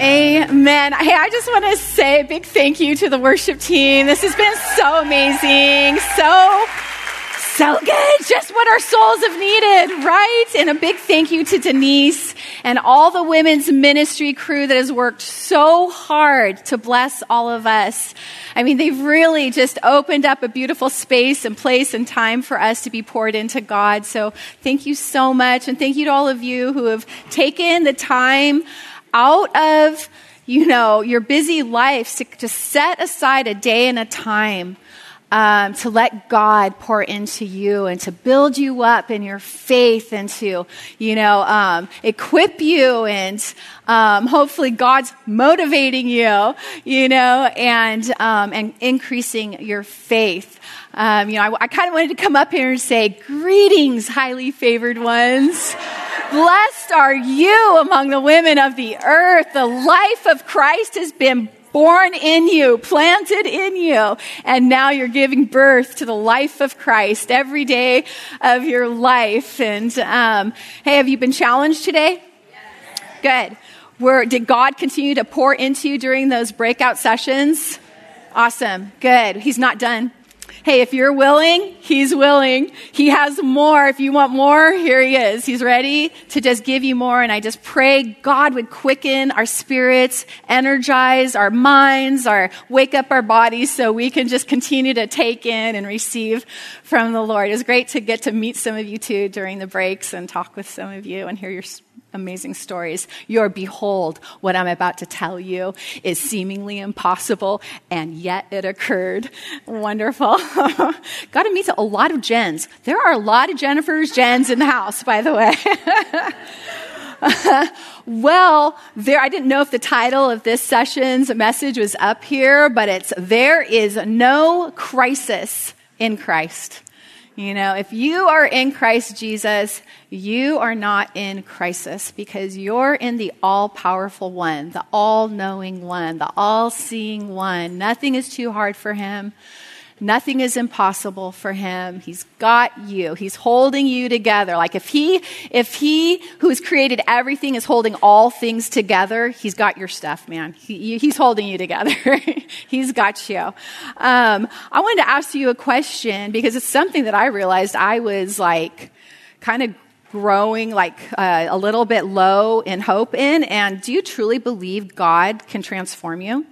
Amen. Hey, I just want to say a big thank you to the worship team. This has been so amazing. So, so good. Just what our souls have needed, right? And a big thank you to Denise and all the women's ministry crew that has worked so hard to bless all of us. I mean, they've really just opened up a beautiful space and place and time for us to be poured into God. So thank you so much. And thank you to all of you who have taken the time out of, you know, your busy life to, to set aside a day and a time um, to let God pour into you and to build you up in your faith and to, you know, um, equip you and um, hopefully God's motivating you, you know, and um, and increasing your faith. Um, you know, I, I kind of wanted to come up here and say, "Greetings, highly favored ones." Blessed are you among the women of the earth. The life of Christ has been born in you, planted in you, and now you're giving birth to the life of Christ every day of your life. And um, hey, have you been challenged today? Good. Where did God continue to pour into you during those breakout sessions? Awesome. Good. He's not done. Hey, if you're willing, he's willing. He has more. If you want more, here he is. He's ready to just give you more. And I just pray God would quicken our spirits, energize our minds, our wake up our bodies so we can just continue to take in and receive from the Lord. It was great to get to meet some of you too during the breaks and talk with some of you and hear your amazing stories. Your behold, what I'm about to tell you is seemingly impossible, and yet it occurred. Wonderful. Got to meet a lot of Jens. There are a lot of Jennifer's Jens in the house, by the way. well, there, I didn't know if the title of this session's message was up here, but it's There is No Crisis in Christ. You know, if you are in Christ Jesus, you are not in crisis because you're in the all powerful one, the all knowing one, the all seeing one. Nothing is too hard for him. Nothing is impossible for him. He's got you. He's holding you together. Like if he, if he who's created everything is holding all things together, he's got your stuff, man. He, he's holding you together. he's got you. Um, I wanted to ask you a question because it's something that I realized I was like kind of growing like uh, a little bit low in hope in. And do you truly believe God can transform you?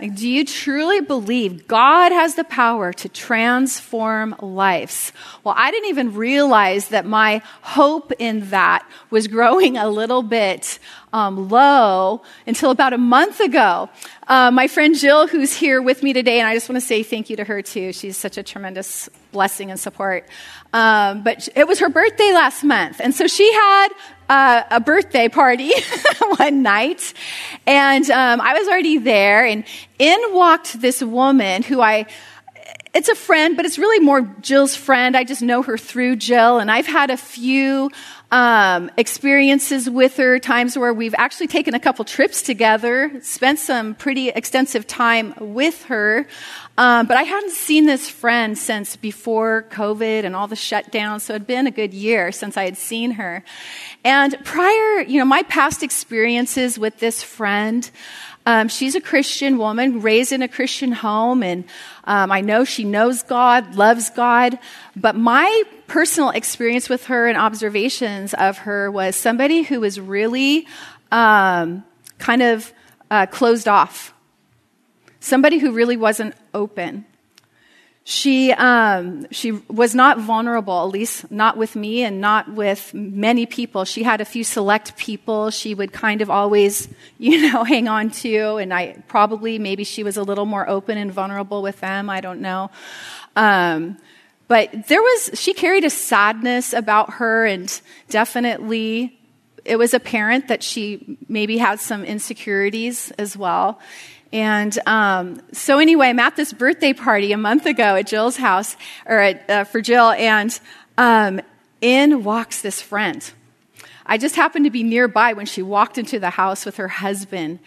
Like, do you truly believe God has the power to transform lives? Well, I didn't even realize that my hope in that was growing a little bit um, low until about a month ago. Uh, my friend Jill, who's here with me today, and I just want to say thank you to her too. She's such a tremendous blessing and support. Um, but it was her birthday last month, and so she had uh, a birthday party one night, and um, I was already there, and in walked this woman who I it's a friend, but it's really more Jill's friend. I just know her through Jill, and I've had a few um, experiences with her, times where we've actually taken a couple trips together, spent some pretty extensive time with her. Um, but I hadn't seen this friend since before COVID and all the shutdowns, so it had been a good year since I had seen her. And prior, you know, my past experiences with this friend, um, she's a Christian woman, raised in a Christian home, and um, I know she knows God, loves God. But my personal experience with her and observations of her was somebody who was really um, kind of uh, closed off, somebody who really wasn't open. She, um, she was not vulnerable, at least not with me and not with many people. She had a few select people she would kind of always, you know, hang on to. And I probably, maybe she was a little more open and vulnerable with them. I don't know. Um, but there was, she carried a sadness about her and definitely it was apparent that she maybe had some insecurities as well. And um, so, anyway, I'm at this birthday party a month ago at Jill's house, or at, uh, for Jill, and um, in walks this friend. I just happened to be nearby when she walked into the house with her husband,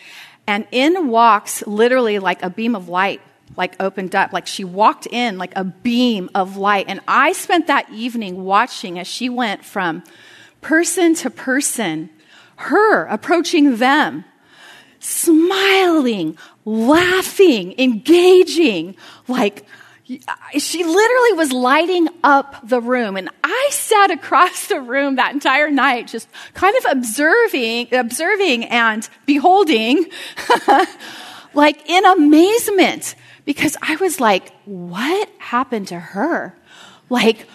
and in walks literally like a beam of light, like opened up, like she walked in like a beam of light. And I spent that evening watching as she went from person to person, her approaching them smiling, laughing, engaging, like she literally was lighting up the room. And i sat across the room that entire night just kind of observing observing and beholding like in amazement. Because i was like what happened to her? Like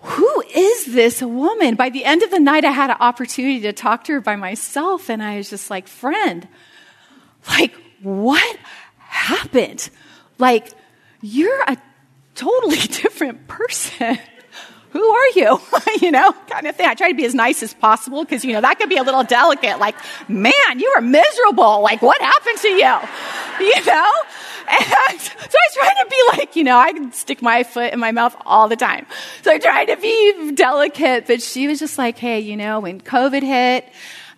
who is this woman by the end of the night i had an opportunity to talk to her by myself and i was just like friend like what happened like you're a totally different person. Who are you? you know, kind of thing. I try to be as nice as possible because, you know, that could be a little delicate. Like, man, you are miserable. Like, what happened to you? You know? And so I trying to be like, you know, I can stick my foot in my mouth all the time. So I tried to be delicate, but she was just like, hey, you know, when COVID hit,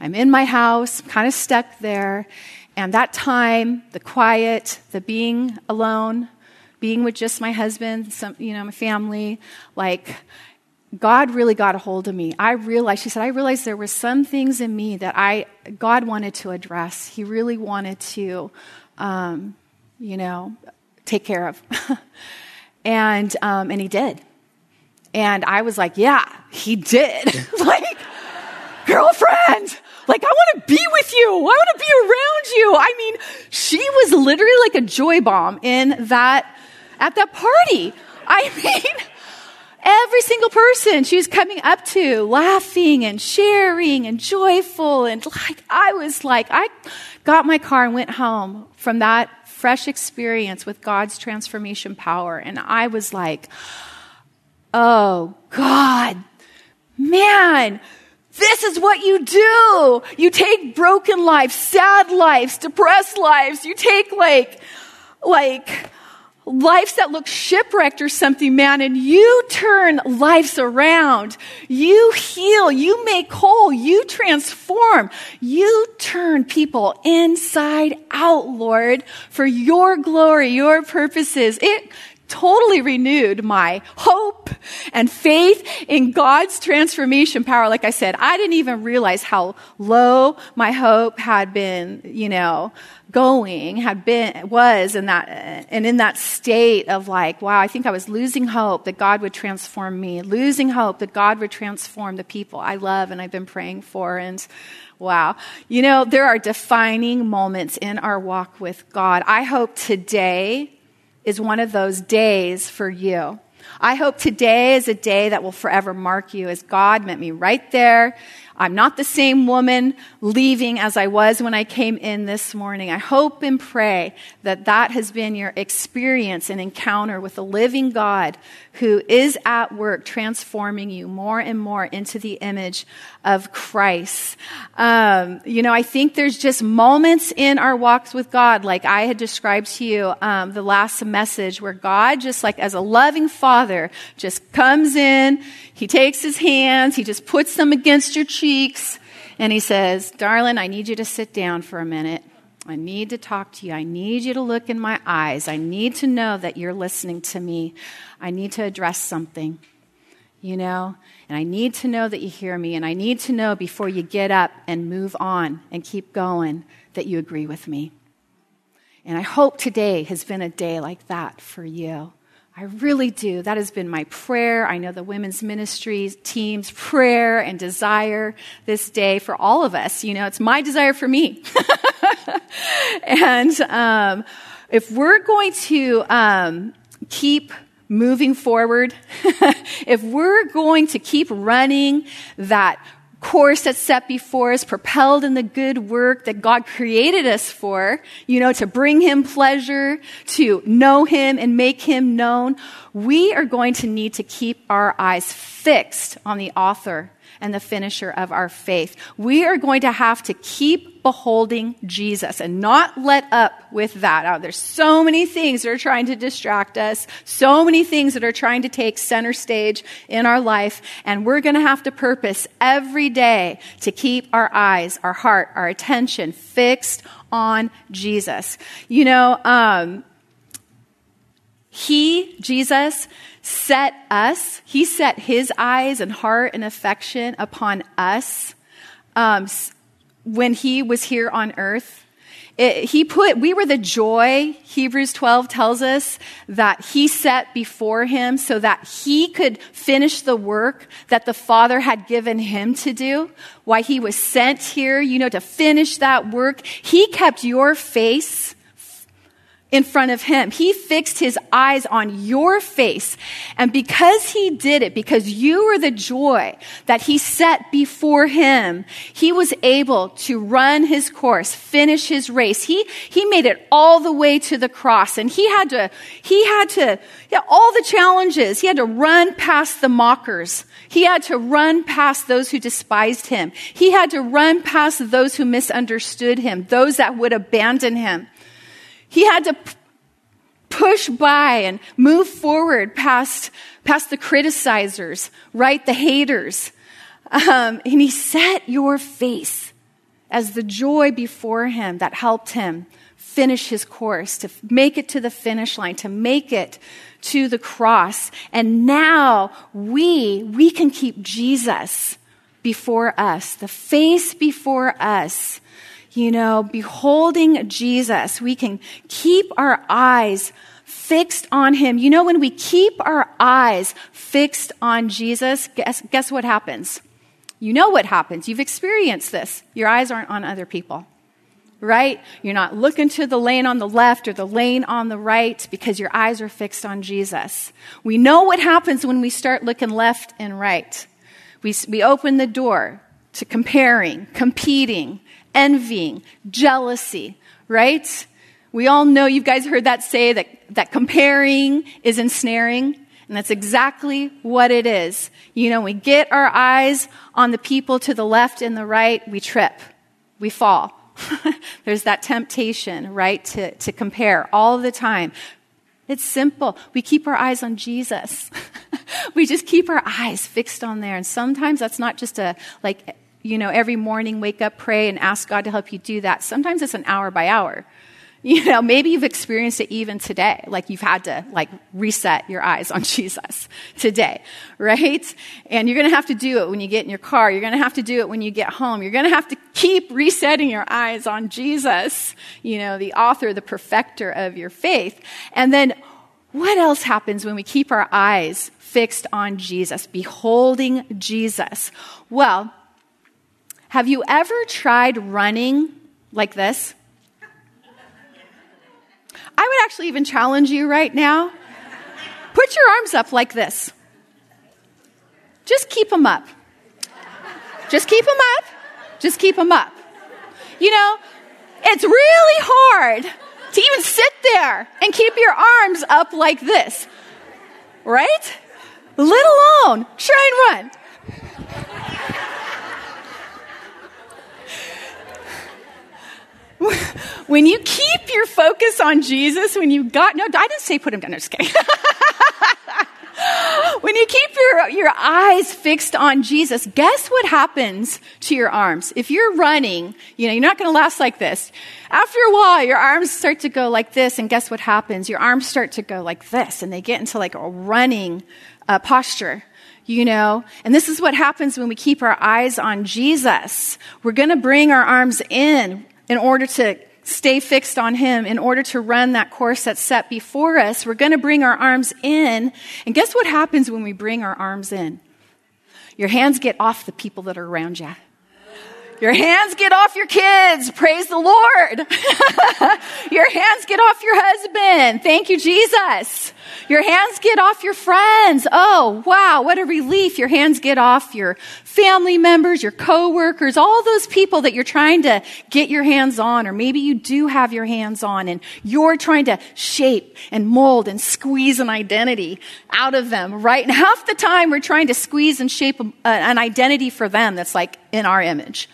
I'm in my house, kind of stuck there. And that time, the quiet, the being alone, being with just my husband, some, you know, my family, like, God really got a hold of me. I realized, she said, I realized there were some things in me that I, God wanted to address. He really wanted to, um, you know, take care of. and, um, and he did. And I was like, yeah, he did. like, girlfriend, like, I want to be with you. I want to be around you. I mean, she was literally like a joy bomb in that, at that party. I mean, every single person she was coming up to, laughing and sharing and joyful. And like, I was like, I got my car and went home from that fresh experience with God's transformation power. And I was like, oh God, man, this is what you do. You take broken lives, sad lives, depressed lives. You take like, like, lives that look shipwrecked or something, man, and you turn lives around. You heal. You make whole. You transform. You turn people inside out, Lord, for your glory, your purposes. It totally renewed my hope and faith in God's transformation power. Like I said, I didn't even realize how low my hope had been, you know, going, had been, was in that, and in that state of like, wow, I think I was losing hope that God would transform me, losing hope that God would transform the people I love and I've been praying for. And wow, you know, there are defining moments in our walk with God. I hope today is one of those days for you. I hope today is a day that will forever mark you as God met me right there I'm not the same woman leaving as I was when I came in this morning. I hope and pray that that has been your experience and encounter with the living God who is at work transforming you more and more into the image of Christ. Um, you know, I think there's just moments in our walks with God, like I had described to you um, the last message, where God, just like as a loving father, just comes in, he takes his hands, he just puts them against your cheeks, and he says, Darling, I need you to sit down for a minute. I need to talk to you. I need you to look in my eyes. I need to know that you're listening to me. I need to address something, you know? And I need to know that you hear me. And I need to know before you get up and move on and keep going that you agree with me. And I hope today has been a day like that for you. I really do. That has been my prayer. I know the women's ministry team's prayer and desire this day for all of us. You know, it's my desire for me. and um, if we're going to um, keep moving forward, if we're going to keep running that course that's set before us, propelled in the good work that God created us for, you know, to bring Him pleasure, to know Him and make Him known, we are going to need to keep our eyes fixed on the author and the finisher of our faith. We are going to have to keep beholding Jesus and not let up with that. Oh, there's so many things that are trying to distract us, so many things that are trying to take center stage in our life, and we're going to have to purpose every day to keep our eyes, our heart, our attention fixed on Jesus. You know, um, he, Jesus, set us, he set his eyes and heart and affection upon us um, when he was here on earth. it, he put, we were the joy, Hebrews 12 tells us, that he set before him so that he could finish the work that the Father had given him to do. Why he was sent here, you know, to finish that work. He kept your face in front of him. He fixed his eyes on your face. And because he did it, because you were the joy that he set before him, he was able to run his course, finish his race. He, he made it all the way to the cross and he had to, he had to, yeah, all the challenges. He had to run past the mockers. He had to run past those who despised him. He had to run past those who misunderstood him, those that would abandon him. He had to push by and move forward past, past the criticizers, right? The haters. Um, and he set your face as the joy before him that helped him finish his course, to make it to the finish line, to make it to the cross. And now we, we can keep Jesus before us, the face before us you know, beholding Jesus, we can keep our eyes fixed on him. You know, when we keep our eyes fixed on Jesus, guess, guess what happens? You know what happens. You've experienced this. Your eyes aren't on other people, right? You're not looking to the lane on the left or the lane on the right because your eyes are fixed on Jesus. We know what happens when we start looking left and right. We, we open the door to comparing, competing, envying, jealousy, right? We all know, you guys heard that say that, that comparing is ensnaring. And that's exactly what it is. You know, we get our eyes on the people to the left and the right, we trip, we fall. There's that temptation, right, to, to compare all the time. It's simple. We keep our eyes on Jesus. we just keep our eyes fixed on there. And sometimes that's not just a, like, you know, every morning wake up, pray, and ask God to help you do that. Sometimes it's an hour by hour. You know, maybe you've experienced it even today, like you've had to like reset your eyes on Jesus today, right? And you're going to have to do it when you get in your car. You're going to have to do it when you get home. You're going to have to keep resetting your eyes on Jesus, you know, the author, the perfecter of your faith. And then what else happens when we keep our eyes fixed on Jesus, beholding Jesus? Well, have you ever tried running like this? I would actually even challenge you right now. Put your arms up like this. Just keep them up. Just keep them up. Just keep them up. You know, it's really hard to even sit there and keep your arms up like this. Right? Let alone try and run. When you keep your focus on Jesus, when you got, no, I didn't say put him down, no, just kidding. when you keep your, your eyes fixed on Jesus, guess what happens to your arms? If you're running, you know, you're not going to last like this. After a while, your arms start to go like this, and guess what happens? Your arms start to go like this, and they get into like a running uh, posture you know? And this is what happens when we keep our eyes on Jesus. We're going to bring our arms in in order to stay fixed on Him, in order to run that course that's set before us, we're going to bring our arms in. And guess what happens when we bring our arms in? Your hands get off the people that are around you. Your hands get off your kids. Praise the Lord. your hands get off your husband. Thank you, Jesus. Your hands get off your friends. Oh, wow. What a relief. Your hands get off your family members, your coworkers, all those people that you're trying to get your hands on, or maybe you do have your hands on and you're trying to shape and mold and squeeze an identity out of them, right? And half the time we're trying to squeeze and shape um, uh, an identity for them that's like in our image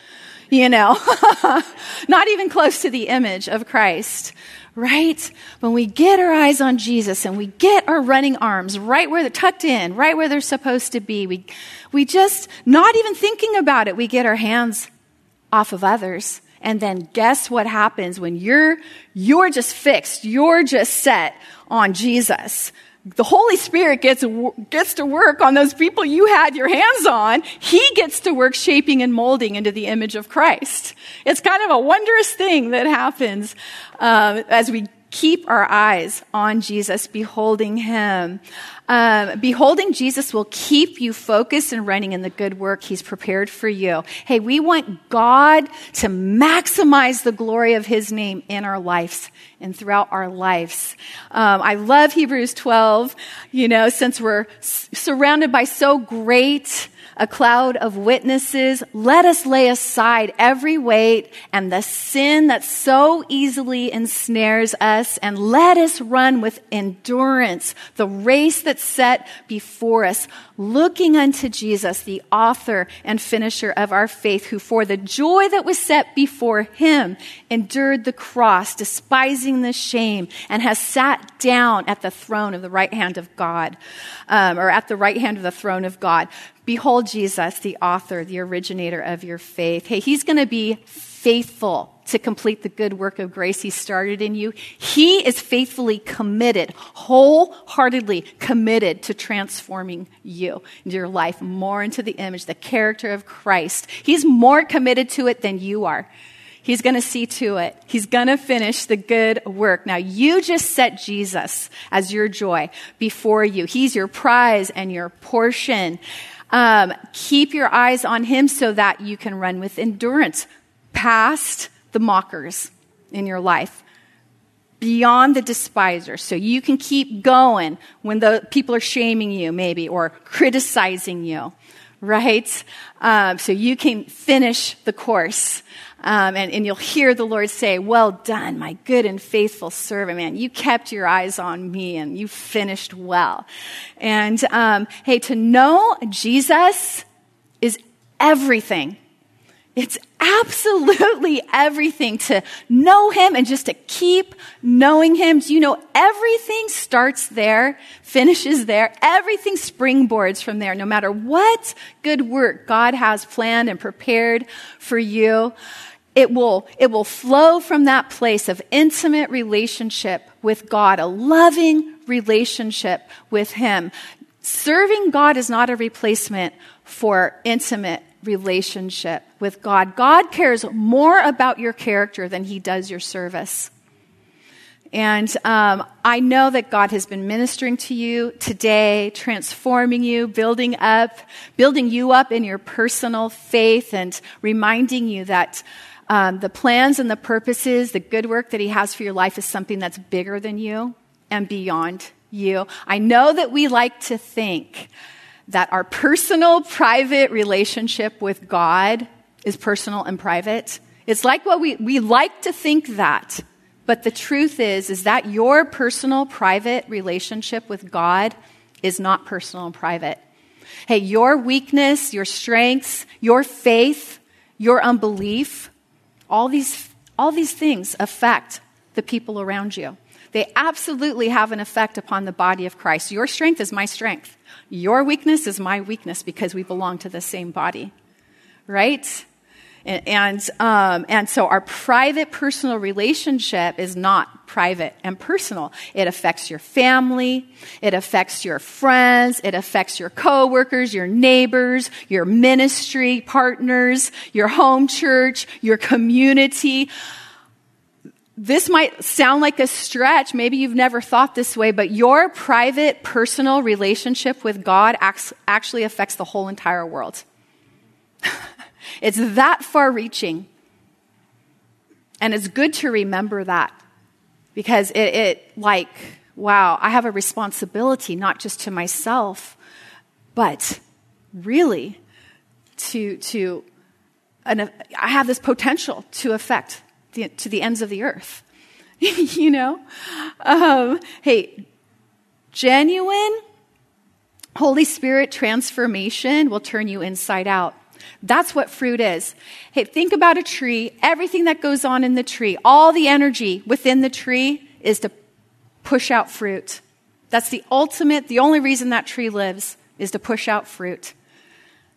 you know, not even close to the image of Christ, right? When we get our eyes on Jesus and we get our running arms right where they're tucked in, right where they're supposed to be, we, we just, not even thinking about it, we get our hands off of others. And then guess what happens when you're, you're just fixed, you're just set on Jesus. The Holy Spirit gets, gets to work on those people you had your hands on. He gets to work shaping and molding into the image of Christ. It's kind of a wondrous thing that happens um, as we keep our eyes on Jesus, beholding him. Um, beholding Jesus will keep you focused and running in the good work he's prepared for you. Hey, we want God to maximize the glory of his name in our lives and throughout our lives. Um, I love Hebrews 12, you know, since we're surrounded by so great a cloud of witnesses, let us lay aside every weight and the sin that so easily ensnares us, and let us run with endurance the race that's set before us, looking unto Jesus, the author and finisher of our faith, who for the joy that was set before him endured the cross, despising the shame, and has sat down at the throne of the right hand of God, um, or at the right hand of the throne of God. Behold Jesus, the author, the originator of your faith. Hey, he's going to be faithful to complete the good work of grace he started in you. He is faithfully committed, wholeheartedly committed to transforming you and your life more into the image, the character of Christ. He's more committed to it than you are. He's going to see to it. He's going to finish the good work. Now, you just set Jesus as your joy before you. He's your prize and your portion. Um, keep your eyes on him so that you can run with endurance past the mockers in your life, beyond the despisers. So you can keep going when the people are shaming you, maybe, or criticizing you, right? Um, so you can finish the course. Um, and, and you'll hear the Lord say, Well done, my good and faithful servant, man. You kept your eyes on me and you finished well. And um, hey, to know Jesus is everything. It's absolutely everything to know him and just to keep knowing him. You know everything starts there, finishes there, everything springboards from there, no matter what good work God has planned and prepared for you it will, it will flow from that place of intimate relationship with God, a loving relationship with Him. Serving God is not a replacement for intimate relationship with God. God cares more about your character than He does your service. And um, I know that God has been ministering to you today, transforming you, building up, building you up in your personal faith, and reminding you that um, the plans and the purposes, the good work that He has for your life is something that's bigger than you and beyond you. I know that we like to think that our personal, private relationship with God is personal and private. It's like what we, we like to think that. But the truth is, is that your personal, private relationship with God is not personal and private. Hey, your weakness, your strengths, your faith, your unbelief, all these, all these things affect the people around you. They absolutely have an effect upon the body of Christ. Your strength is my strength. Your weakness is my weakness because we belong to the same body. Right? And, and, um, and so our private personal relationship is not private and personal. It affects your family. It affects your friends. It affects your coworkers, your neighbors, your ministry partners, your home church, your community. This might sound like a stretch. Maybe you've never thought this way, but your private personal relationship with God actually affects the whole entire world. It's that far reaching. And it's good to remember that because it, it, like, wow, I have a responsibility not just to myself, but really to, to, an, I have this potential to affect the, to the ends of the earth. you know? Um, hey, genuine Holy Spirit transformation will turn you inside out. That's what fruit is. Hey, think about a tree. Everything that goes on in the tree, all the energy within the tree is to push out fruit. That's the ultimate, the only reason that tree lives is to push out fruit.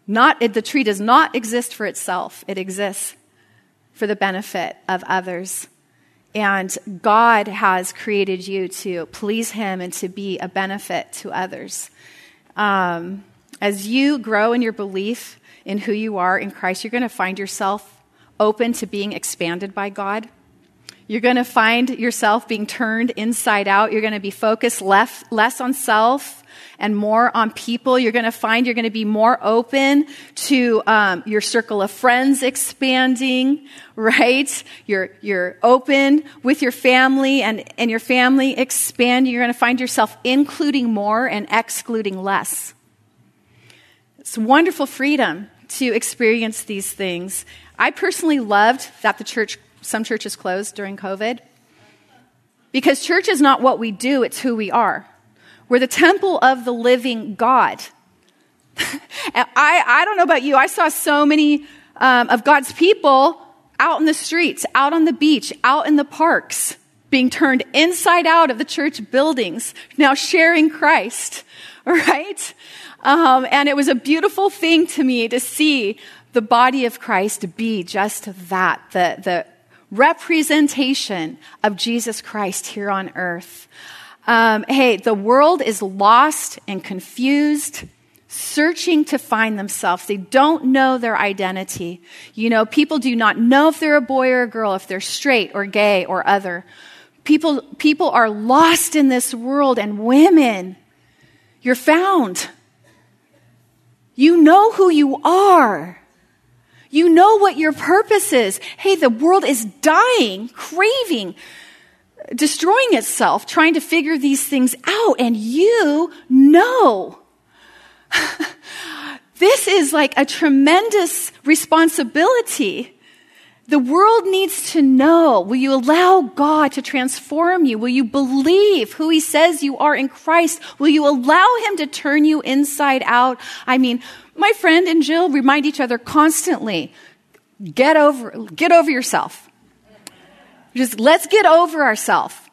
Not, the tree does not exist for itself. It exists for the benefit of others. And God has created you to please Him and to be a benefit to others. Um, as you grow in your belief in who you are in Christ, you're going to find yourself open to being expanded by God. You're going to find yourself being turned inside out. You're going to be focused less, less on self and more on people. You're going to find you're going to be more open to um, your circle of friends expanding, right? You're, you're open with your family and, and your family expanding. You're going to find yourself including more and excluding less. It's wonderful freedom to experience these things. I personally loved that the church some churches closed during COVID. Because church is not what we do, it's who we are. We're the temple of the living God. I, I don't know about you, I saw so many um, of God's people out in the streets, out on the beach, out in the parks, being turned inside out of the church buildings, now sharing Christ, right? Um, and it was a beautiful thing to me to see the body of Christ be just that, the, the representation of Jesus Christ here on earth. Um, hey, the world is lost and confused, searching to find themselves. They don't know their identity. You know, people do not know if they're a boy or a girl, if they're straight or gay or other. People, people are lost in this world, and women, you're found. You know who you are. You know what your purpose is. Hey, the world is dying, craving, destroying itself, trying to figure these things out, and you know. this is like a tremendous responsibility. The world needs to know. Will you allow God to transform you? Will you believe who He says you are in Christ? Will you allow Him to turn you inside out? I mean, my friend and Jill remind each other constantly get over, get over yourself. Just let's get over ourselves.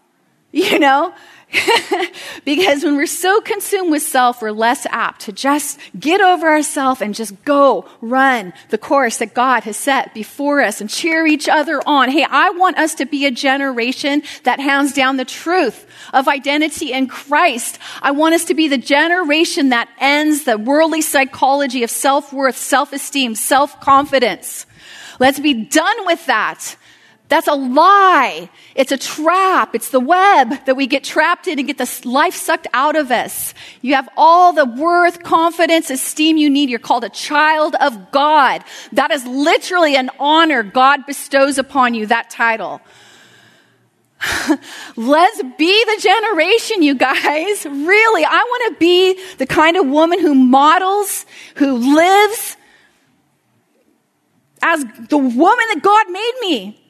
You know? because when we're so consumed with self, we're less apt to just get over ourselves and just go run the course that God has set before us and cheer each other on. Hey, I want us to be a generation that hands down the truth of identity in Christ. I want us to be the generation that ends the worldly psychology of self-worth, self-esteem, self-confidence. Let's be done with that. That's a lie. It's a trap. It's the web that we get trapped in and get the life sucked out of us. You have all the worth, confidence, esteem you need. You're called a child of God. That is literally an honor God bestows upon you, that title. Let's be the generation, you guys. Really, I want to be the kind of woman who models, who lives as the woman that God made me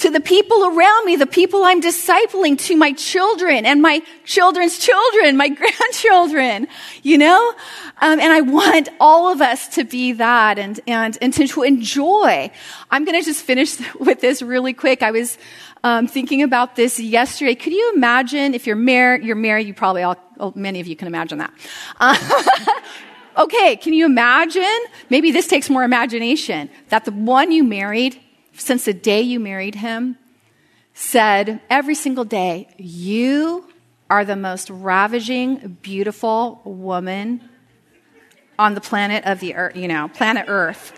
to the people around me, the people I'm discipling, to my children and my children's children, my grandchildren, you know? Um, and I want all of us to be that and, and, and to enjoy. I'm going to just finish with this really quick. I was um, thinking about this yesterday. Could you imagine if you're married, you're married, you probably all, oh, many of you can imagine that. Uh, okay, can you imagine? Maybe this takes more imagination that the one you married since the day you married him, said every single day, You are the most ravaging, beautiful woman on the planet of the earth, you know, planet Earth.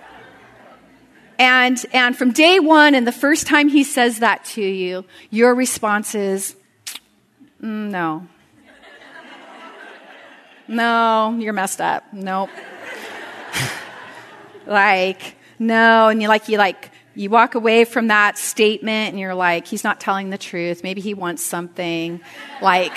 And, and from day one, and the first time he says that to you, your response is, mm, no. no, you're messed up. Nope. like, no. And you like, you like you walk away from that statement and you're like, he's not telling the truth. Maybe he wants something. Like,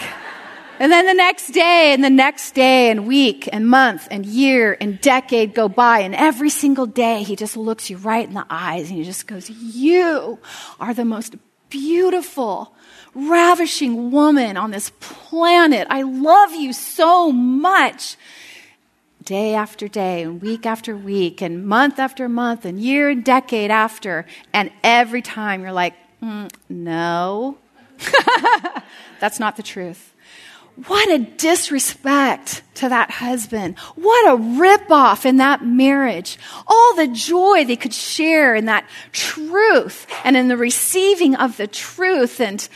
and then the next day and the next day and week and month and year and decade go by and every single day he just looks you right in the eyes and he just goes, you are the most beautiful, ravishing woman on this planet. I love you so much day after day and week after week and month after month and year and decade after. And every time you're like, mm, no, that's not the truth. what a disrespect to that husband. What a ripoff in that marriage. All the joy they could share in that truth and in the receiving of the truth. And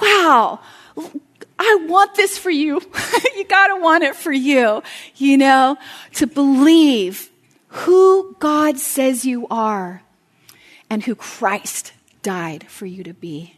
wow, I want this for you. you gotta want it for you, you know, to believe who God says you are and who Christ died for you to be.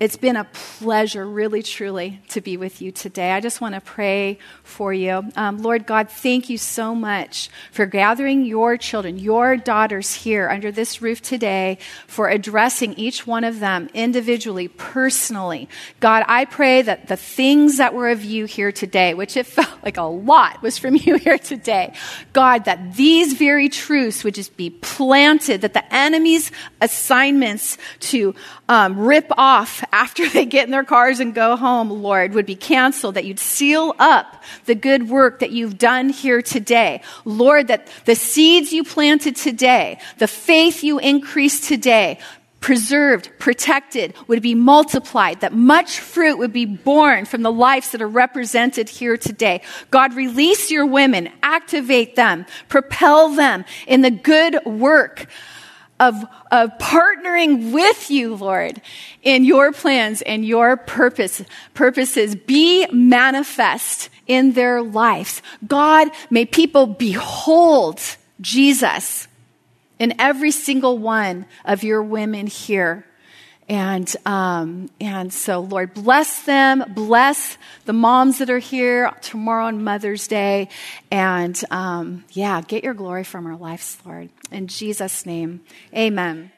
It's been a pleasure, really, truly, to be with you today. I just want to pray for you. Um, Lord God, thank you so much for gathering your children, your daughters here under this roof today, for addressing each one of them individually, personally. God, I pray that the things that were of you here today, which it felt like a lot was from you here today, God, that these very truths would just be planted, that the enemy's assignments to um, rip off after they get in their cars and go home, Lord, would be canceled, that you'd seal up the good work that you've done here today. Lord, that the seeds you planted today, the faith you increased today, preserved, protected, would be multiplied, that much fruit would be born from the lives that are represented here today. God, release your women, activate them, propel them in the good work of, of partnering with you, Lord, in your plans and your purpose, purposes be manifest in their lives. God, may people behold Jesus in every single one of your women here. And, um, and so, Lord, bless them, bless the moms that are here tomorrow on Mother's Day. And um, yeah, get your glory from our lives, Lord. In Jesus' name, amen.